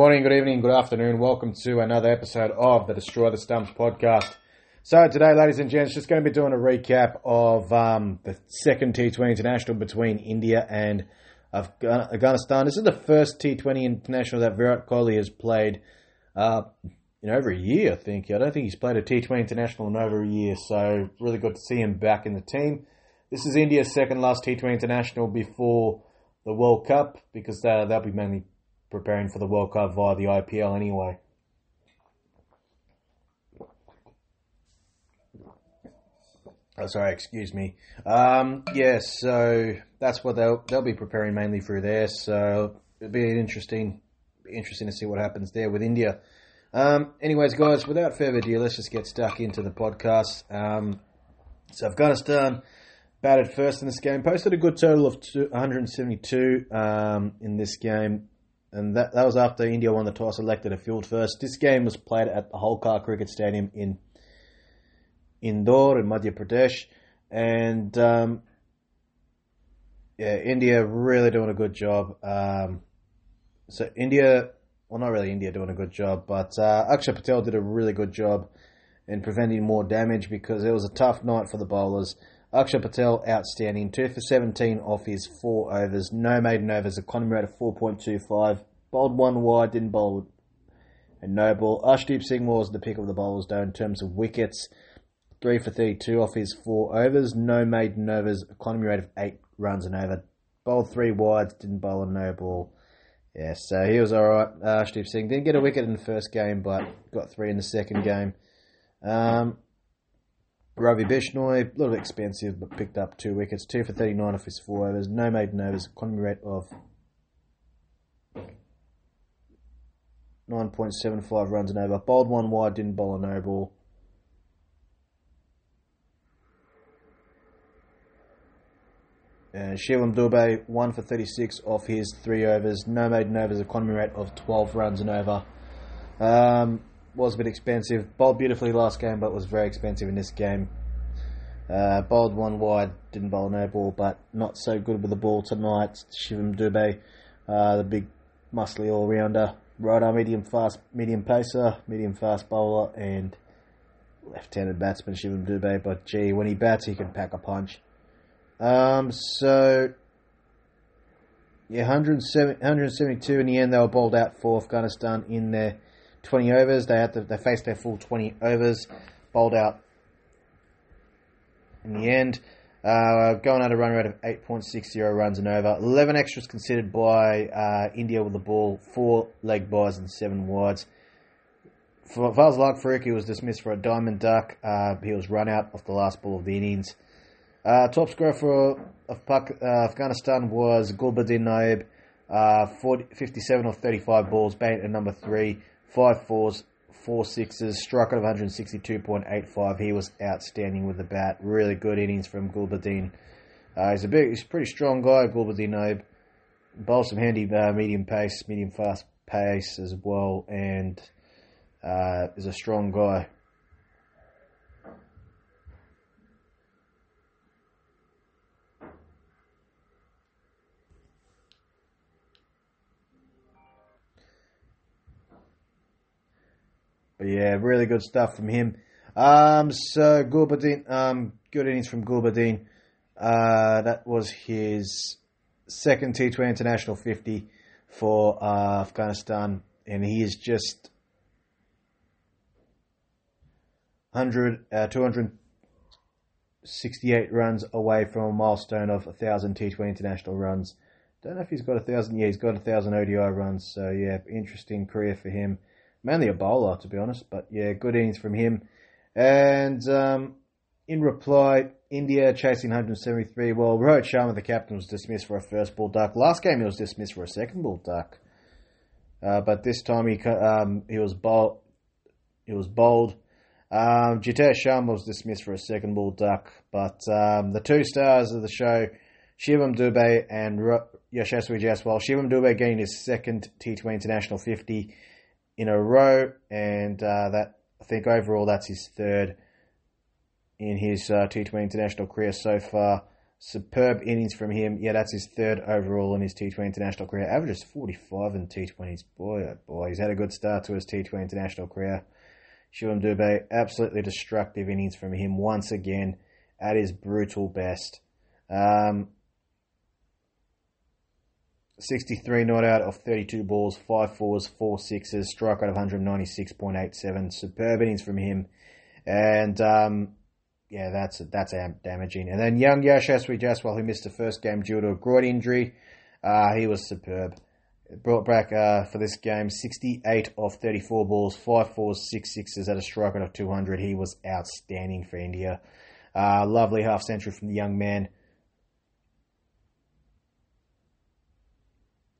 Morning, good evening, good afternoon. Welcome to another episode of the Destroy the Stumps podcast. So today, ladies and gents, just going to be doing a recap of um, the second T20 international between India and Afghanistan. This is the first T20 international that Virat Kohli has played uh, in over a year, I think. I don't think he's played a T20 international in over a year, so really good to see him back in the team. This is India's second last T20 international before the World Cup because uh, they'll be mainly preparing for the World Cup via the IPL anyway. Oh, sorry, excuse me. Um, yeah, so that's what they'll they'll be preparing mainly through there. So it'll be interesting, interesting to see what happens there with India. Um, anyways, guys, without further ado, let's just get stuck into the podcast. Um, so Afghanistan batted first in this game, posted a good total of 172 um, in this game, and that that was after India won the toss, elected a field first. This game was played at the Holkar Cricket Stadium in Indore in Madhya Pradesh, and um, yeah, India really doing a good job. Um, so India, well, not really India doing a good job, but uh, Axar Patel did a really good job in preventing more damage because it was a tough night for the bowlers. Axar Patel outstanding, two for 17 off his four overs, no maiden overs, economy rate of 4.25, bowled one wide, didn't bowl and no ball. Arshdeep Singh was the pick of the bowlers though in terms of wickets. 3 for 32 off his 4 overs, no maiden overs, economy rate of 8 runs and over. Bowled 3 wides, didn't bowl a no ball. Yeah, so he was alright. Arshdeep Singh didn't get a wicket in the first game, but got 3 in the second game. Um, Ravi Bishnoi, a little expensive, but picked up 2 wickets, 2 for 39 off his 4 overs, no maiden overs, economy rate of 9.75 runs and over. Bowled 1 wide, didn't bowl a no ball. Uh, Shivam Dube, 1 for 36 off his 3 overs. No maiden overs, economy rate of 12 runs and over. Um, was a bit expensive. Bowled beautifully last game, but was very expensive in this game. Uh, bowled one wide, didn't bowl no ball, but not so good with the ball tonight. Shivam Dube, uh, the big muscly all rounder, right arm medium fast, medium pacer, medium fast bowler, and left-handed batsman Shivam Dube. But gee, when he bats, he can pack a punch. Um, so yeah, 107, 172 in the end. They were bowled out for Afghanistan in their 20 overs. They had to, they faced their full 20 overs, bowled out in the end. Uh, going at a run rate of 8.60 runs and over. 11 extras considered by uh, India with the ball, 4 leg byes and 7 wides. For Fazalhaq Farooqi was dismissed for a diamond duck. Uh, he was run out off the last ball of the innings. Uh, top scorer for of Pak, uh, Afghanistan was Gulbuddin Naib, uh, 40, 57 of 35 balls, batting at number 3, 5 fours, 4 sixes, struck of 162.85. He was outstanding with the bat. Really good innings from Gulbuddin. Uh, he's a big, he's a pretty strong guy, Gulbuddin Naib. Bowls some handy uh, medium pace, medium fast pace as well, and uh, is a strong guy. But yeah, really good stuff from him. Um, so Gulbuddin, um, good innings from Gulbuddin. Uh, that was his second T20 international 50 for uh, Afghanistan, and he is just 100, uh, 268 runs away from a milestone of 1,000 T20 international runs. Don't know if he's got a thousand. Yeah, he's got a thousand ODI runs. So yeah, interesting career for him mainly a bowler to be honest. But yeah, good innings from him. And um, in reply, India chasing 173. Well, Rohit Sharma, the captain, was dismissed for a first ball duck. Last game, he was dismissed for a second ball duck. Uh, but this time he um, he was bold. He was bold. Um, Jitesh Sharma was dismissed for a second ball duck. But um, the two stars of the show, Shivam Dube and Ro- Yashasvi Jaiswal. Shivam Dube gained his second T20 International 50 in a row, and uh, that I think overall that's his third in his uh, T20 international career so far. Superb innings from him. Yeah, that's his third overall in his T20 international career. Averages 45 in T20s. Boy, oh boy, he's had a good start to his T20 international career. Shivam Dube, absolutely destructive innings from him once again at his brutal best. Um, 63 not out of 32 balls, 5 fours, 4 sixes, strike rate of 196.87. Superb innings from him. And um, yeah, that's that's damaging. And then young Yashasvi Jaiswal, who missed the first game due to a groin injury, uh, he was superb. Brought back uh, for this game 68 of 34 balls, 5 fours, 6 sixes at a strike rate of 200. He was outstanding for India. Uh, lovely half century from the young man.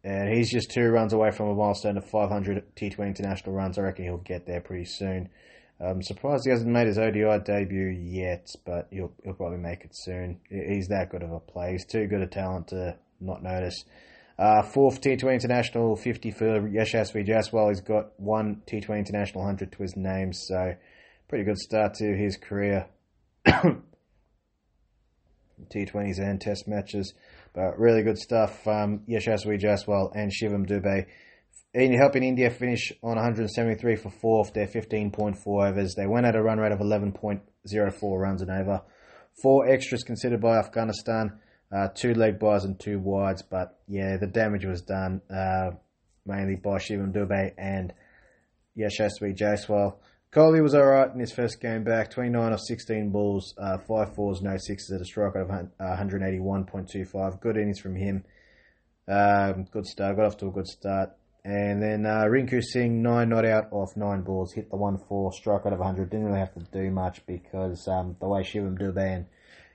And he's just two runs away from a milestone of 500 T20 international runs. I reckon he'll get there pretty soon. I'm surprised he hasn't made his ODI debut yet, but he'll, he'll probably make it soon. He's that good of a player. He's too good a talent to not notice. Uh, fourth T20 International 50 for Yashasvi Jaiswal. He's got one T20 International 100 to his name, so pretty good start to his career. T20s and Test matches, but really good stuff. Um, Yashasvi Jaiswal and Shivam Dube. in helping India finish on 173 for fourth, their 15.4 overs. They went at a run rate of 11.04 runs an over. Four extras considered by Afghanistan, uh, two leg bys and two wides. But yeah, the damage was done uh, mainly by Shivam Dube and Yashasvi Jaiswal. Kohli was alright in his first game back, 29 of 16 balls, uh, 5 fours, no sixes at a strike of 181.25. Uh, good innings from him. Um, good start, got off to a good start. And then uh, Rinku Singh, nine not out off nine balls, hit the one four, strike out of 100. Didn't really have to do much because um, the way Shivam Dube and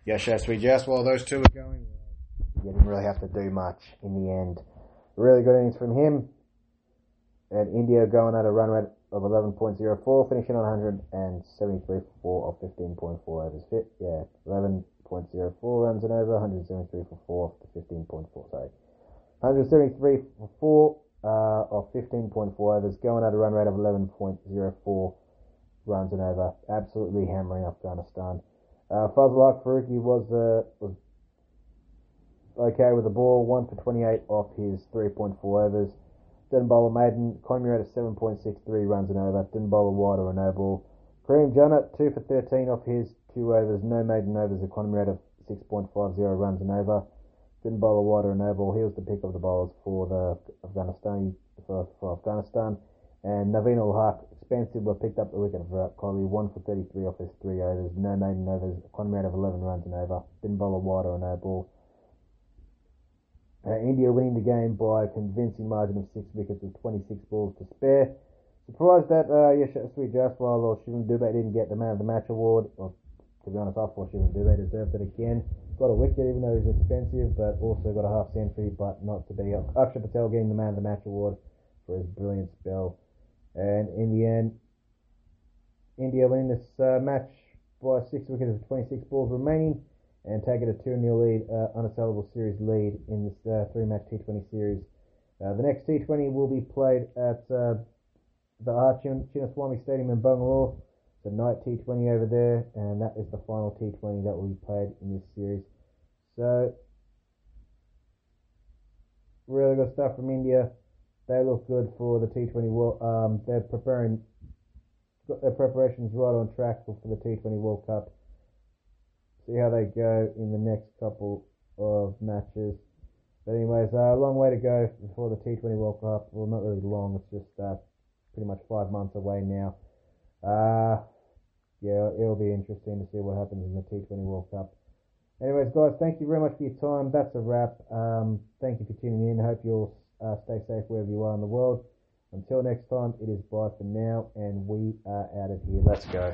Yashasvi Jaiswal, those two were going, you didn't really have to do much in the end. Really good innings from him. And India going at a run rate of 11.04, finishing on 173 for 4 of 15.4 overs. Fit, yeah, 11.04 runs and over, 173 for 4 of the 15.4, sorry. 173 for 4 uh, of 15.4 overs, going at a run rate of 11.04 runs and over. Absolutely hammering Afghanistan. Uh, Fazalhaq Farooqi was, uh, was okay with the ball, 1 for 28 off his 3.4 overs. Didn't bowl a maiden, rate of 7.63 runs and over. Didn't bowl a wide or a no ball. Karim Janat, 2 for 13 off his 2 overs, no maiden overs, economy rate of 6.50 runs and over didn't bowl a wide or a no ball. He was the pick of the bowlers for the Afghanistan for, for Afghanistan. And Naveen ul Haq, expensive, but picked up the wicket for Kohli. One for 33 off his three overs. No maiden overs. Economy rate of 11 runs and over. Didn't bowl a wide or a no ball. Uh, India winning the game by a convincing margin of six wickets with 26 balls to spare. Surprised that uh, Yashasvi Jaiswal or Shivam Dube didn't get the man of the match award. Or, to be honest, I thought Shivam Dube deserved it again got a wicket even though he's expensive, but also got a half century, but not to be. Akshar Patel getting the man of the match award for his brilliant spell. And in the end, India winning this uh, match by six wickets with 26 balls remaining and taking a 2 0 lead, uh, unassailable series lead in this uh, three match T20 series. Uh, the next T20 will be played at uh, the R. Chinnaswamy Stadium in Bangalore the night T20 over there, and that is the final T20 that will be played in this series. So, really good stuff from India. They look good for the T20 World. Um, they're preparing, got their preparations right on track for, for the T20 World Cup. See how they go in the next couple of matches. But anyways, uh, a long way to go before the T20 World Cup. Well, not really long. It's just uh, pretty much five months away now. Uh, yeah, it'll be interesting to see what happens in the T20 World Cup. Anyways, guys, thank you very much for your time. That's a wrap. Um, thank you for tuning in. Hope you'll uh, stay safe wherever you are in the world. Until next time, it is bye for now, and we are out of here. Let's go.